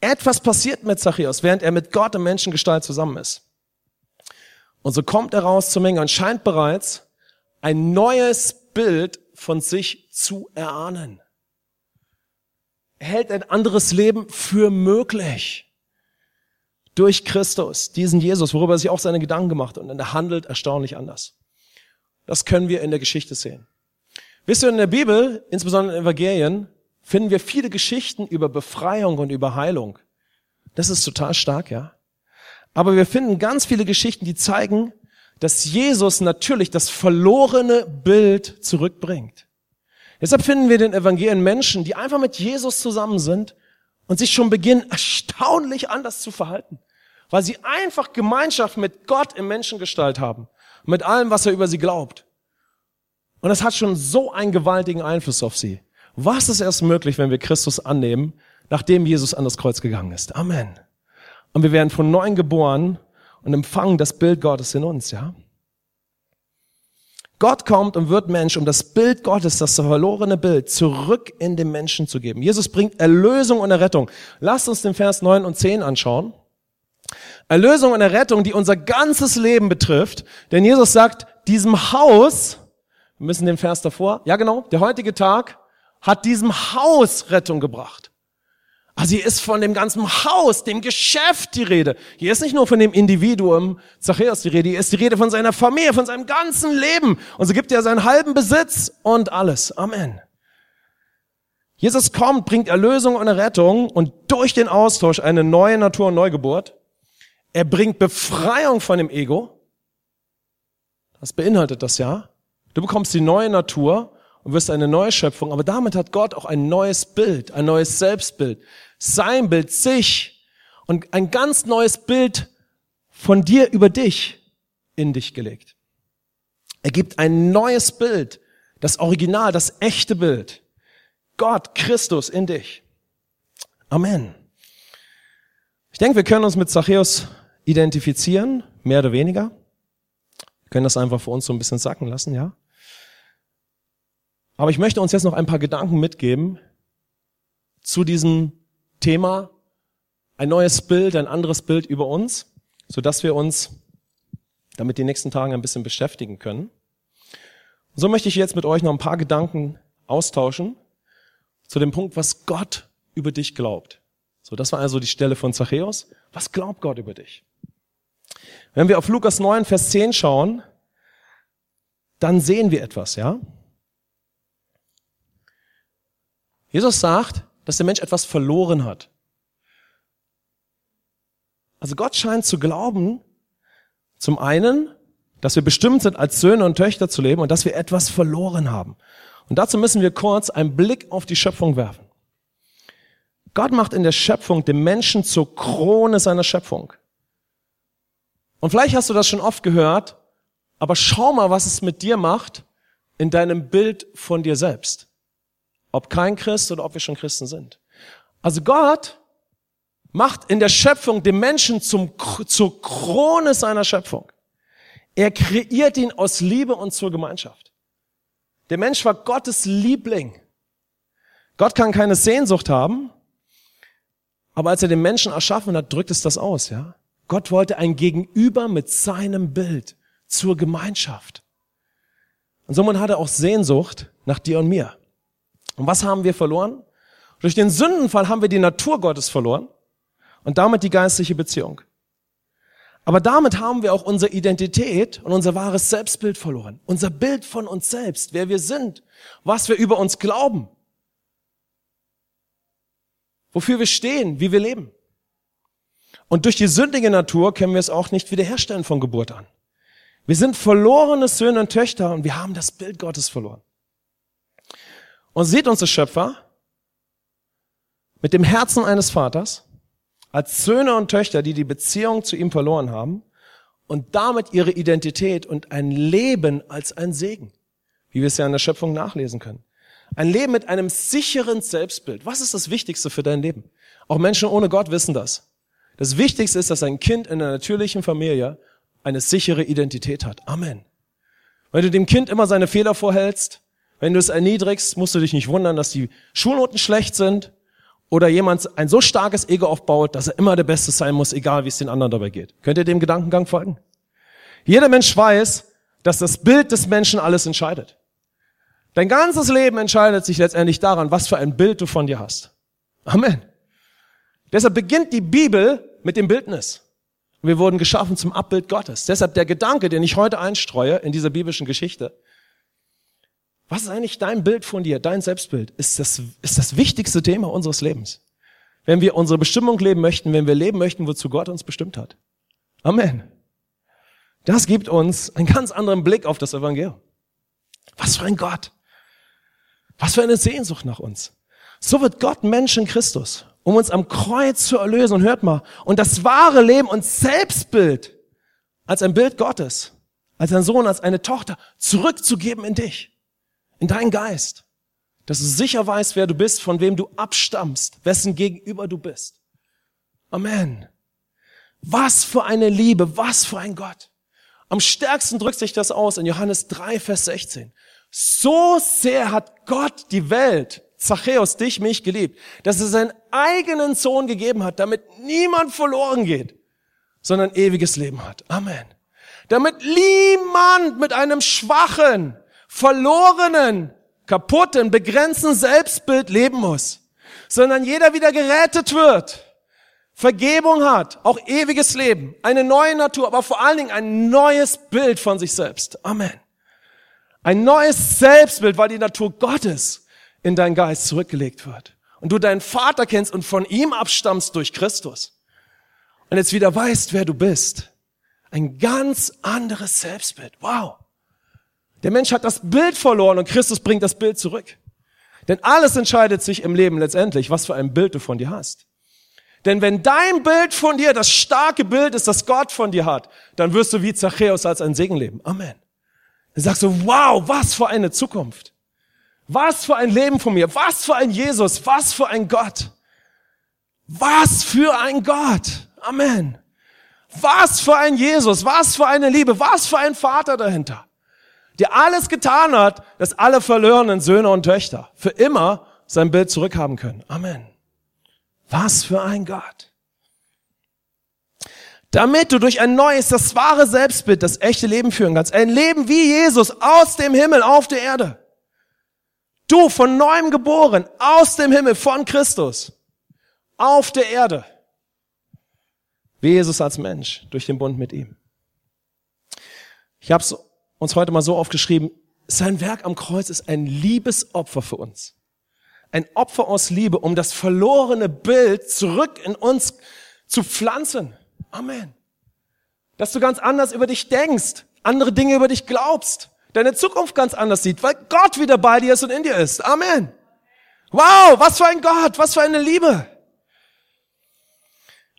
Etwas passiert mit Zachäus, während er mit Gott im Menschengestalt zusammen ist. Und so kommt er raus zur Menge und scheint bereits ein neues Bild von sich zu erahnen. Er hält ein anderes Leben für möglich. Durch Christus, diesen Jesus, worüber er sich auch seine Gedanken gemacht und er handelt erstaunlich anders. Das können wir in der Geschichte sehen. Wisst ihr, in der Bibel, insbesondere in Evangelien, finden wir viele Geschichten über Befreiung und über Heilung. Das ist total stark, ja. Aber wir finden ganz viele Geschichten, die zeigen, dass Jesus natürlich das verlorene Bild zurückbringt. Deshalb finden wir den Evangelien Menschen, die einfach mit Jesus zusammen sind und sich schon beginnen, erstaunlich anders zu verhalten, weil sie einfach Gemeinschaft mit Gott im Menschengestalt haben, mit allem, was er über sie glaubt. Und das hat schon so einen gewaltigen Einfluss auf sie. Was ist erst möglich, wenn wir Christus annehmen, nachdem Jesus an das Kreuz gegangen ist? Amen und wir werden von neuem geboren und empfangen das Bild Gottes in uns, ja? Gott kommt und wird Mensch, um das Bild Gottes, das verlorene Bild, zurück in den Menschen zu geben. Jesus bringt Erlösung und Errettung. Lasst uns den Vers 9 und 10 anschauen. Erlösung und Errettung, die unser ganzes Leben betrifft. Denn Jesus sagt, diesem Haus, wir müssen den Vers davor, ja genau, der heutige Tag hat diesem Haus Rettung gebracht. Also hier ist von dem ganzen Haus, dem Geschäft die Rede. Hier ist nicht nur von dem Individuum Zachäus die Rede, hier ist die Rede von seiner Familie, von seinem ganzen Leben. Und so gibt er seinen halben Besitz und alles. Amen. Jesus kommt, bringt Erlösung und Errettung und durch den Austausch eine neue Natur und Neugeburt. Er bringt Befreiung von dem Ego. Das beinhaltet das ja. Du bekommst die neue Natur und wirst eine neue Schöpfung, aber damit hat Gott auch ein neues Bild, ein neues Selbstbild sein Bild, sich und ein ganz neues Bild von dir über dich in dich gelegt. Er gibt ein neues Bild, das Original, das echte Bild. Gott, Christus in dich. Amen. Ich denke, wir können uns mit Zachäus identifizieren, mehr oder weniger. Wir können das einfach für uns so ein bisschen sacken lassen, ja. Aber ich möchte uns jetzt noch ein paar Gedanken mitgeben zu diesem Thema, ein neues Bild, ein anderes Bild über uns, so dass wir uns damit die nächsten Tage ein bisschen beschäftigen können. Und so möchte ich jetzt mit euch noch ein paar Gedanken austauschen zu dem Punkt, was Gott über dich glaubt. So, das war also die Stelle von Zachäus. Was glaubt Gott über dich? Wenn wir auf Lukas 9, Vers 10 schauen, dann sehen wir etwas, ja? Jesus sagt, dass der Mensch etwas verloren hat. Also Gott scheint zu glauben, zum einen, dass wir bestimmt sind, als Söhne und Töchter zu leben und dass wir etwas verloren haben. Und dazu müssen wir kurz einen Blick auf die Schöpfung werfen. Gott macht in der Schöpfung den Menschen zur Krone seiner Schöpfung. Und vielleicht hast du das schon oft gehört, aber schau mal, was es mit dir macht in deinem Bild von dir selbst. Ob kein Christ oder ob wir schon Christen sind. Also Gott macht in der Schöpfung den Menschen zum, zur Krone seiner Schöpfung. Er kreiert ihn aus Liebe und zur Gemeinschaft. Der Mensch war Gottes Liebling. Gott kann keine Sehnsucht haben, aber als er den Menschen erschaffen hat, drückt es das aus, ja? Gott wollte ein Gegenüber mit seinem Bild zur Gemeinschaft. Und somit hat er auch Sehnsucht nach dir und mir. Und was haben wir verloren? Durch den Sündenfall haben wir die Natur Gottes verloren und damit die geistliche Beziehung. Aber damit haben wir auch unsere Identität und unser wahres Selbstbild verloren. Unser Bild von uns selbst, wer wir sind, was wir über uns glauben, wofür wir stehen, wie wir leben. Und durch die sündige Natur können wir es auch nicht wiederherstellen von Geburt an. Wir sind verlorene Söhne und Töchter und wir haben das Bild Gottes verloren. Und sieht unser Schöpfer mit dem Herzen eines Vaters als Söhne und Töchter, die die Beziehung zu ihm verloren haben und damit ihre Identität und ein Leben als ein Segen, wie wir es ja in der Schöpfung nachlesen können. Ein Leben mit einem sicheren Selbstbild. Was ist das Wichtigste für dein Leben? Auch Menschen ohne Gott wissen das. Das Wichtigste ist, dass ein Kind in einer natürlichen Familie eine sichere Identität hat. Amen. Wenn du dem Kind immer seine Fehler vorhältst, wenn du es erniedrigst, musst du dich nicht wundern, dass die Schulnoten schlecht sind, oder jemand ein so starkes Ego aufbaut, dass er immer der Beste sein muss, egal wie es den anderen dabei geht. Könnt ihr dem Gedankengang folgen? Jeder Mensch weiß, dass das Bild des Menschen alles entscheidet. Dein ganzes Leben entscheidet sich letztendlich daran, was für ein Bild du von dir hast. Amen. Deshalb beginnt die Bibel mit dem Bildnis. Wir wurden geschaffen zum Abbild Gottes. Deshalb der Gedanke, den ich heute einstreue in dieser biblischen Geschichte, was ist eigentlich dein Bild von dir, dein Selbstbild? Ist das, ist das wichtigste Thema unseres Lebens. Wenn wir unsere Bestimmung leben möchten, wenn wir leben möchten, wozu Gott uns bestimmt hat. Amen. Das gibt uns einen ganz anderen Blick auf das Evangelium. Was für ein Gott. Was für eine Sehnsucht nach uns. So wird Gott Mensch in Christus, um uns am Kreuz zu erlösen. Und hört mal, und das wahre Leben und Selbstbild als ein Bild Gottes, als ein Sohn, als eine Tochter zurückzugeben in dich in deinen Geist, dass du sicher weißt, wer du bist, von wem du abstammst, wessen gegenüber du bist. Amen. Was für eine Liebe, was für ein Gott. Am stärksten drückt sich das aus in Johannes 3, Vers 16. So sehr hat Gott die Welt, Zachäus, dich, mich geliebt, dass er seinen eigenen Sohn gegeben hat, damit niemand verloren geht, sondern ewiges Leben hat. Amen. Damit niemand mit einem schwachen, verlorenen, kaputten, begrenzten Selbstbild leben muss, sondern jeder wieder gerettet wird, Vergebung hat, auch ewiges Leben, eine neue Natur, aber vor allen Dingen ein neues Bild von sich selbst. Amen. Ein neues Selbstbild, weil die Natur Gottes in deinen Geist zurückgelegt wird. Und du deinen Vater kennst und von ihm abstammst durch Christus. Und jetzt wieder weißt, wer du bist. Ein ganz anderes Selbstbild. Wow. Der Mensch hat das Bild verloren und Christus bringt das Bild zurück. Denn alles entscheidet sich im Leben letztendlich, was für ein Bild du von dir hast. Denn wenn dein Bild von dir das starke Bild ist, das Gott von dir hat, dann wirst du wie Zachäus als ein Segen leben. Amen. Dann sagst du, wow, was für eine Zukunft. Was für ein Leben von mir. Was für ein Jesus. Was für ein Gott. Was für ein Gott. Amen. Was für ein Jesus. Was für eine Liebe. Was für ein Vater dahinter der alles getan hat, dass alle verlorenen Söhne und Töchter für immer sein Bild zurückhaben können. Amen. Was für ein Gott. Damit du durch ein neues, das wahre Selbstbild, das echte Leben führen kannst. Ein Leben wie Jesus aus dem Himmel auf der Erde. Du von neuem geboren, aus dem Himmel, von Christus, auf der Erde. Wie Jesus als Mensch, durch den Bund mit ihm. Ich habe es uns heute mal so aufgeschrieben, sein Werk am Kreuz ist ein Liebesopfer für uns. Ein Opfer aus Liebe, um das verlorene Bild zurück in uns zu pflanzen. Amen. Dass du ganz anders über dich denkst, andere Dinge über dich glaubst, deine Zukunft ganz anders sieht, weil Gott wieder bei dir ist und in dir ist. Amen. Wow, was für ein Gott, was für eine Liebe.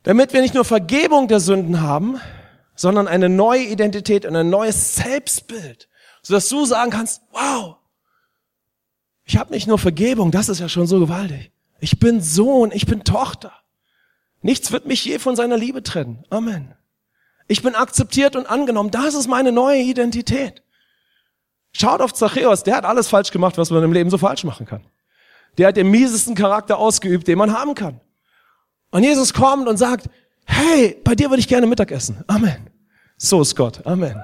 Damit wir nicht nur Vergebung der Sünden haben, sondern eine neue Identität und ein neues Selbstbild, sodass du sagen kannst, wow, ich habe nicht nur Vergebung, das ist ja schon so gewaltig. Ich bin Sohn, ich bin Tochter. Nichts wird mich je von seiner Liebe trennen. Amen. Ich bin akzeptiert und angenommen. Das ist meine neue Identität. Schaut auf Zachäus, der hat alles falsch gemacht, was man im Leben so falsch machen kann. Der hat den miesesten Charakter ausgeübt, den man haben kann. Und Jesus kommt und sagt, hey, bei dir würde ich gerne Mittag essen. Amen. So ist Gott. Amen.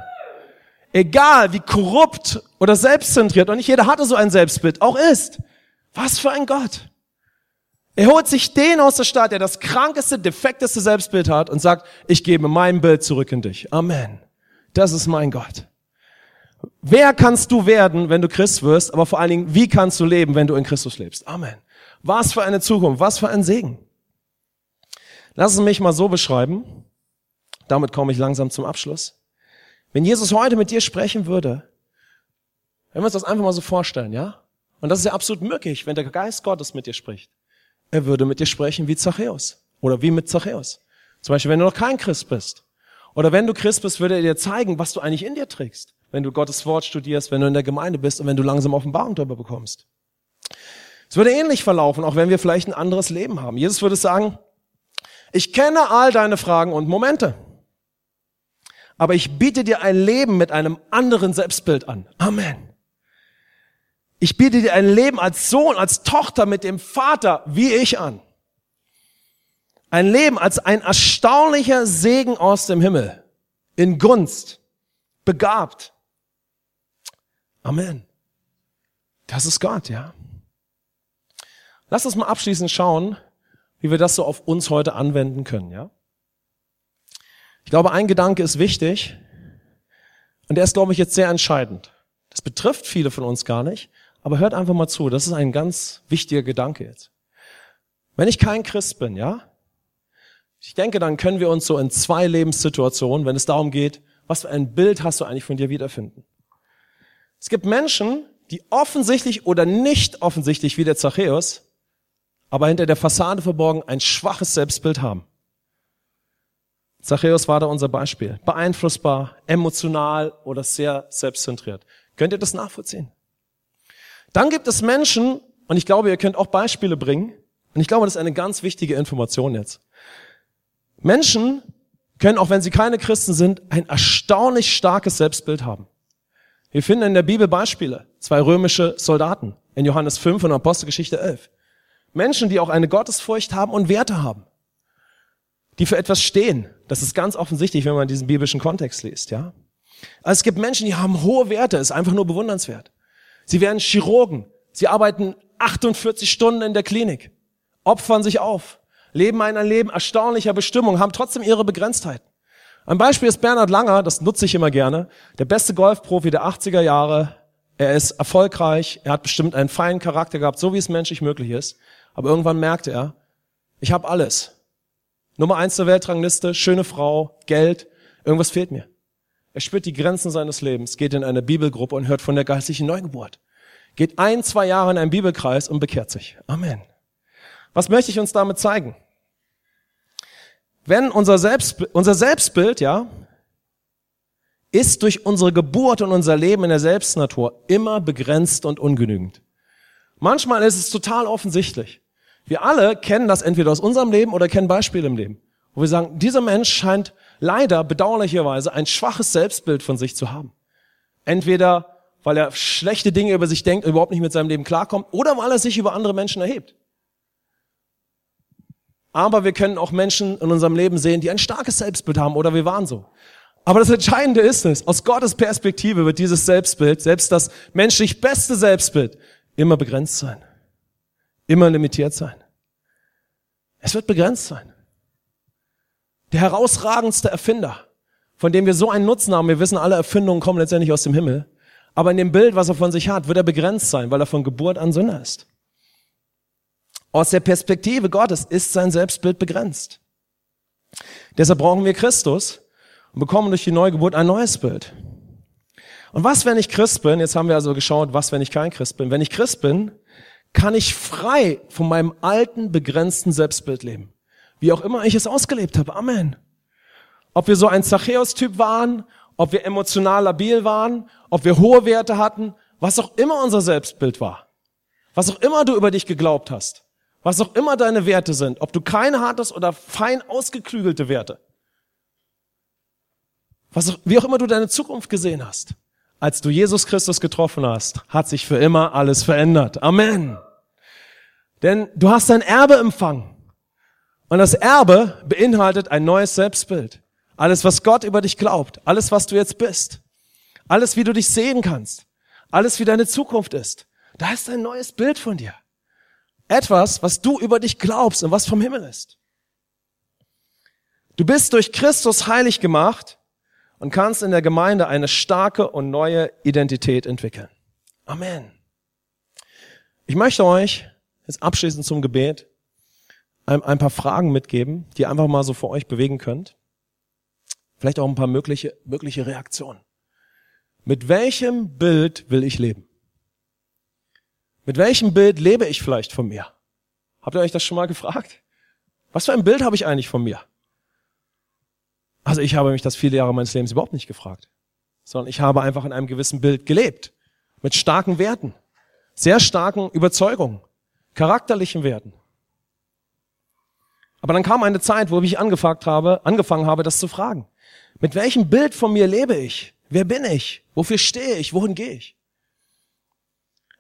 Egal wie korrupt oder selbstzentriert, und nicht jeder hatte so ein Selbstbild, auch ist. Was für ein Gott. Er holt sich den aus der Stadt, der das krankeste, defekteste Selbstbild hat und sagt, ich gebe mein Bild zurück in dich. Amen. Das ist mein Gott. Wer kannst du werden, wenn du Christ wirst, aber vor allen Dingen, wie kannst du leben, wenn du in Christus lebst? Amen. Was für eine Zukunft, was für ein Segen. Lass es mich mal so beschreiben. Damit komme ich langsam zum Abschluss. Wenn Jesus heute mit dir sprechen würde, wenn wir uns das einfach mal so vorstellen, ja? Und das ist ja absolut möglich, wenn der Geist Gottes mit dir spricht. Er würde mit dir sprechen wie Zachäus. Oder wie mit Zachäus. Zum Beispiel, wenn du noch kein Christ bist. Oder wenn du Christ bist, würde er dir zeigen, was du eigentlich in dir trägst. Wenn du Gottes Wort studierst, wenn du in der Gemeinde bist und wenn du langsam Offenbarung darüber bekommst. Es würde ähnlich verlaufen, auch wenn wir vielleicht ein anderes Leben haben. Jesus würde sagen, ich kenne all deine Fragen und Momente. Aber ich biete dir ein Leben mit einem anderen Selbstbild an. Amen. Ich biete dir ein Leben als Sohn, als Tochter mit dem Vater wie ich an. Ein Leben als ein erstaunlicher Segen aus dem Himmel. In Gunst. Begabt. Amen. Das ist Gott, ja. Lass uns mal abschließend schauen, wie wir das so auf uns heute anwenden können, ja. Ich glaube, ein Gedanke ist wichtig und der ist, glaube ich, jetzt sehr entscheidend. Das betrifft viele von uns gar nicht, aber hört einfach mal zu, das ist ein ganz wichtiger Gedanke jetzt. Wenn ich kein Christ bin, ja, ich denke, dann können wir uns so in zwei Lebenssituationen, wenn es darum geht, was für ein Bild hast du eigentlich von dir wiederfinden. Es gibt Menschen, die offensichtlich oder nicht offensichtlich wie der Zachäus, aber hinter der Fassade verborgen ein schwaches Selbstbild haben. Zachäus war da unser Beispiel. Beeinflussbar, emotional oder sehr selbstzentriert. Könnt ihr das nachvollziehen? Dann gibt es Menschen, und ich glaube, ihr könnt auch Beispiele bringen, und ich glaube, das ist eine ganz wichtige Information jetzt. Menschen können, auch wenn sie keine Christen sind, ein erstaunlich starkes Selbstbild haben. Wir finden in der Bibel Beispiele. Zwei römische Soldaten in Johannes 5 und Apostelgeschichte 11. Menschen, die auch eine Gottesfurcht haben und Werte haben. Die für etwas stehen. Das ist ganz offensichtlich, wenn man diesen biblischen Kontext liest, ja. Also es gibt Menschen, die haben hohe Werte, ist einfach nur bewundernswert. Sie werden Chirurgen. Sie arbeiten 48 Stunden in der Klinik, opfern sich auf, leben ein Leben erstaunlicher Bestimmung, haben trotzdem ihre Begrenztheiten. Ein Beispiel ist Bernhard Langer, das nutze ich immer gerne, der beste Golfprofi der 80er Jahre. Er ist erfolgreich, er hat bestimmt einen feinen Charakter gehabt, so wie es menschlich möglich ist. Aber irgendwann merkte er, ich habe alles. Nummer eins der Weltrangliste, schöne Frau, Geld, irgendwas fehlt mir. Er spürt die Grenzen seines Lebens, geht in eine Bibelgruppe und hört von der geistlichen Neugeburt. Geht ein, zwei Jahre in einen Bibelkreis und bekehrt sich. Amen. Was möchte ich uns damit zeigen? Wenn unser, Selbst, unser Selbstbild, ja, ist durch unsere Geburt und unser Leben in der Selbstnatur immer begrenzt und ungenügend. Manchmal ist es total offensichtlich. Wir alle kennen das entweder aus unserem Leben oder kennen Beispiele im Leben, wo wir sagen, dieser Mensch scheint leider bedauerlicherweise ein schwaches Selbstbild von sich zu haben. Entweder weil er schlechte Dinge über sich denkt überhaupt nicht mit seinem Leben klarkommt, oder weil er sich über andere Menschen erhebt. Aber wir können auch Menschen in unserem Leben sehen, die ein starkes Selbstbild haben, oder wir waren so. Aber das Entscheidende ist es, aus Gottes Perspektive wird dieses Selbstbild, selbst das menschlich beste Selbstbild, immer begrenzt sein. Immer limitiert sein. Es wird begrenzt sein der herausragendste Erfinder, von dem wir so einen Nutzen haben. Wir wissen, alle Erfindungen kommen letztendlich aus dem Himmel. Aber in dem Bild, was er von sich hat, wird er begrenzt sein, weil er von Geburt an Sünder ist. Aus der Perspektive Gottes ist sein Selbstbild begrenzt. Deshalb brauchen wir Christus und bekommen durch die Neugeburt ein neues Bild. Und was, wenn ich Christ bin? Jetzt haben wir also geschaut, was, wenn ich kein Christ bin? Wenn ich Christ bin, kann ich frei von meinem alten, begrenzten Selbstbild leben. Wie auch immer ich es ausgelebt habe. Amen. Ob wir so ein Zachäus-Typ waren, ob wir emotional labil waren, ob wir hohe Werte hatten, was auch immer unser Selbstbild war. Was auch immer du über dich geglaubt hast. Was auch immer deine Werte sind. Ob du keine hattest oder fein ausgeklügelte Werte. Was auch, wie auch immer du deine Zukunft gesehen hast als du Jesus Christus getroffen hast, hat sich für immer alles verändert. Amen. Denn du hast ein Erbe empfangen. Und das Erbe beinhaltet ein neues Selbstbild. Alles, was Gott über dich glaubt, alles, was du jetzt bist, alles, wie du dich sehen kannst, alles, wie deine Zukunft ist. Da ist ein neues Bild von dir. Etwas, was du über dich glaubst und was vom Himmel ist. Du bist durch Christus heilig gemacht und kannst in der Gemeinde eine starke und neue Identität entwickeln. Amen. Ich möchte euch jetzt abschließend zum Gebet ein, ein paar Fragen mitgeben, die ihr einfach mal so für euch bewegen könnt. Vielleicht auch ein paar mögliche, mögliche Reaktionen. Mit welchem Bild will ich leben? Mit welchem Bild lebe ich vielleicht von mir? Habt ihr euch das schon mal gefragt? Was für ein Bild habe ich eigentlich von mir? Also ich habe mich das viele Jahre meines Lebens überhaupt nicht gefragt, sondern ich habe einfach in einem gewissen Bild gelebt, mit starken Werten, sehr starken Überzeugungen, charakterlichen Werten. Aber dann kam eine Zeit, wo ich angefragt habe, angefangen habe, das zu fragen. Mit welchem Bild von mir lebe ich? Wer bin ich? Wofür stehe ich? Wohin gehe ich?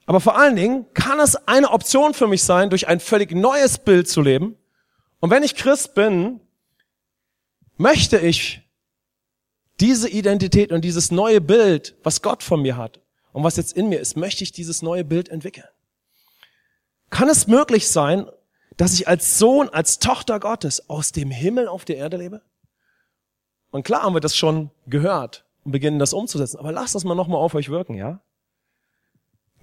Aber vor allen Dingen kann es eine Option für mich sein, durch ein völlig neues Bild zu leben. Und wenn ich Christ bin, möchte ich diese Identität und dieses neue Bild, was Gott von mir hat und was jetzt in mir ist, möchte ich dieses neue Bild entwickeln. Kann es möglich sein, dass ich als Sohn, als Tochter Gottes aus dem Himmel auf der Erde lebe? Und klar haben wir das schon gehört und beginnen das umzusetzen, aber lasst das mal nochmal auf euch wirken, ja?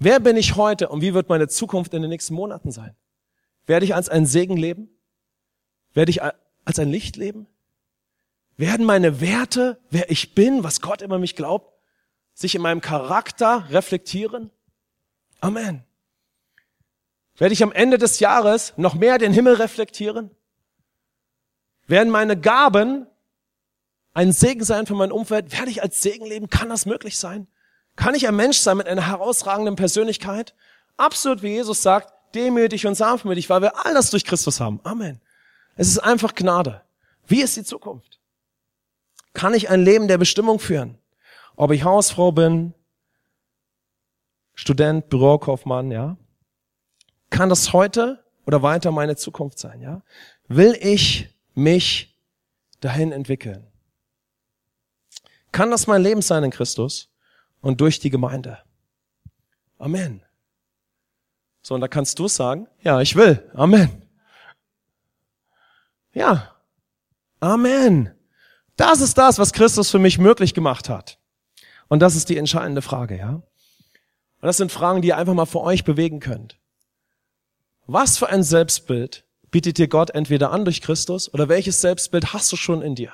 Wer bin ich heute und wie wird meine Zukunft in den nächsten Monaten sein? Werde ich als ein Segen leben? Werde ich als ein Licht leben? Werden meine Werte, wer ich bin, was Gott immer mich glaubt, sich in meinem Charakter reflektieren? Amen. Werde ich am Ende des Jahres noch mehr den Himmel reflektieren? Werden meine Gaben ein Segen sein für mein Umfeld? Werde ich als Segen leben? Kann das möglich sein? Kann ich ein Mensch sein mit einer herausragenden Persönlichkeit? Absolut, wie Jesus sagt, demütig und sanftmütig, weil wir all das durch Christus haben. Amen. Es ist einfach Gnade. Wie ist die Zukunft? Kann ich ein Leben der Bestimmung führen? Ob ich Hausfrau bin, Student, Bürokaufmann, ja? Kann das heute oder weiter meine Zukunft sein, ja? Will ich mich dahin entwickeln? Kann das mein Leben sein in Christus und durch die Gemeinde? Amen. So, und da kannst du sagen, ja, ich will. Amen. Ja. Amen. Das ist das, was Christus für mich möglich gemacht hat. Und das ist die entscheidende Frage, ja? Und das sind Fragen, die ihr einfach mal für euch bewegen könnt. Was für ein Selbstbild bietet dir Gott entweder an durch Christus oder welches Selbstbild hast du schon in dir,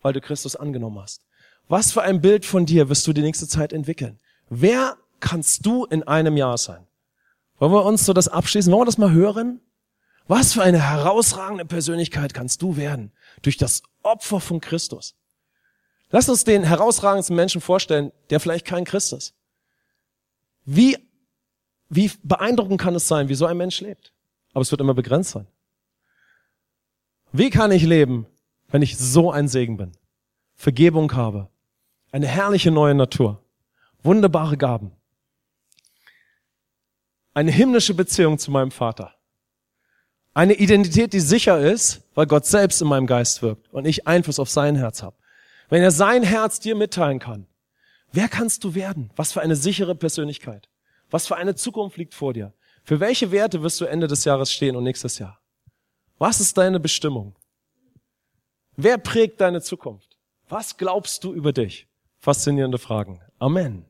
weil du Christus angenommen hast? Was für ein Bild von dir wirst du die nächste Zeit entwickeln? Wer kannst du in einem Jahr sein? Wollen wir uns so das abschließen? Wollen wir das mal hören? Was für eine herausragende Persönlichkeit kannst du werden durch das Opfer von Christus? Lass uns den herausragendsten Menschen vorstellen, der vielleicht kein Christ ist. Wie, wie beeindruckend kann es sein, wie so ein Mensch lebt? Aber es wird immer begrenzt sein. Wie kann ich leben, wenn ich so ein Segen bin? Vergebung habe, eine herrliche neue Natur, wunderbare Gaben, eine himmlische Beziehung zu meinem Vater. Eine Identität, die sicher ist, weil Gott selbst in meinem Geist wirkt und ich Einfluss auf sein Herz habe. Wenn er sein Herz dir mitteilen kann, wer kannst du werden? Was für eine sichere Persönlichkeit? Was für eine Zukunft liegt vor dir? Für welche Werte wirst du Ende des Jahres stehen und nächstes Jahr? Was ist deine Bestimmung? Wer prägt deine Zukunft? Was glaubst du über dich? Faszinierende Fragen. Amen.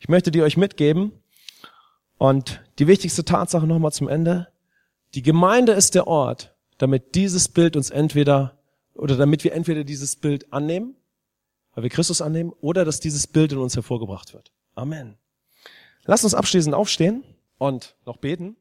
Ich möchte die euch mitgeben. Und die wichtigste Tatsache nochmal zum Ende. Die Gemeinde ist der Ort, damit dieses Bild uns entweder oder damit wir entweder dieses Bild annehmen, weil wir Christus annehmen, oder dass dieses Bild in uns hervorgebracht wird. Amen. Lass uns abschließend aufstehen und noch beten.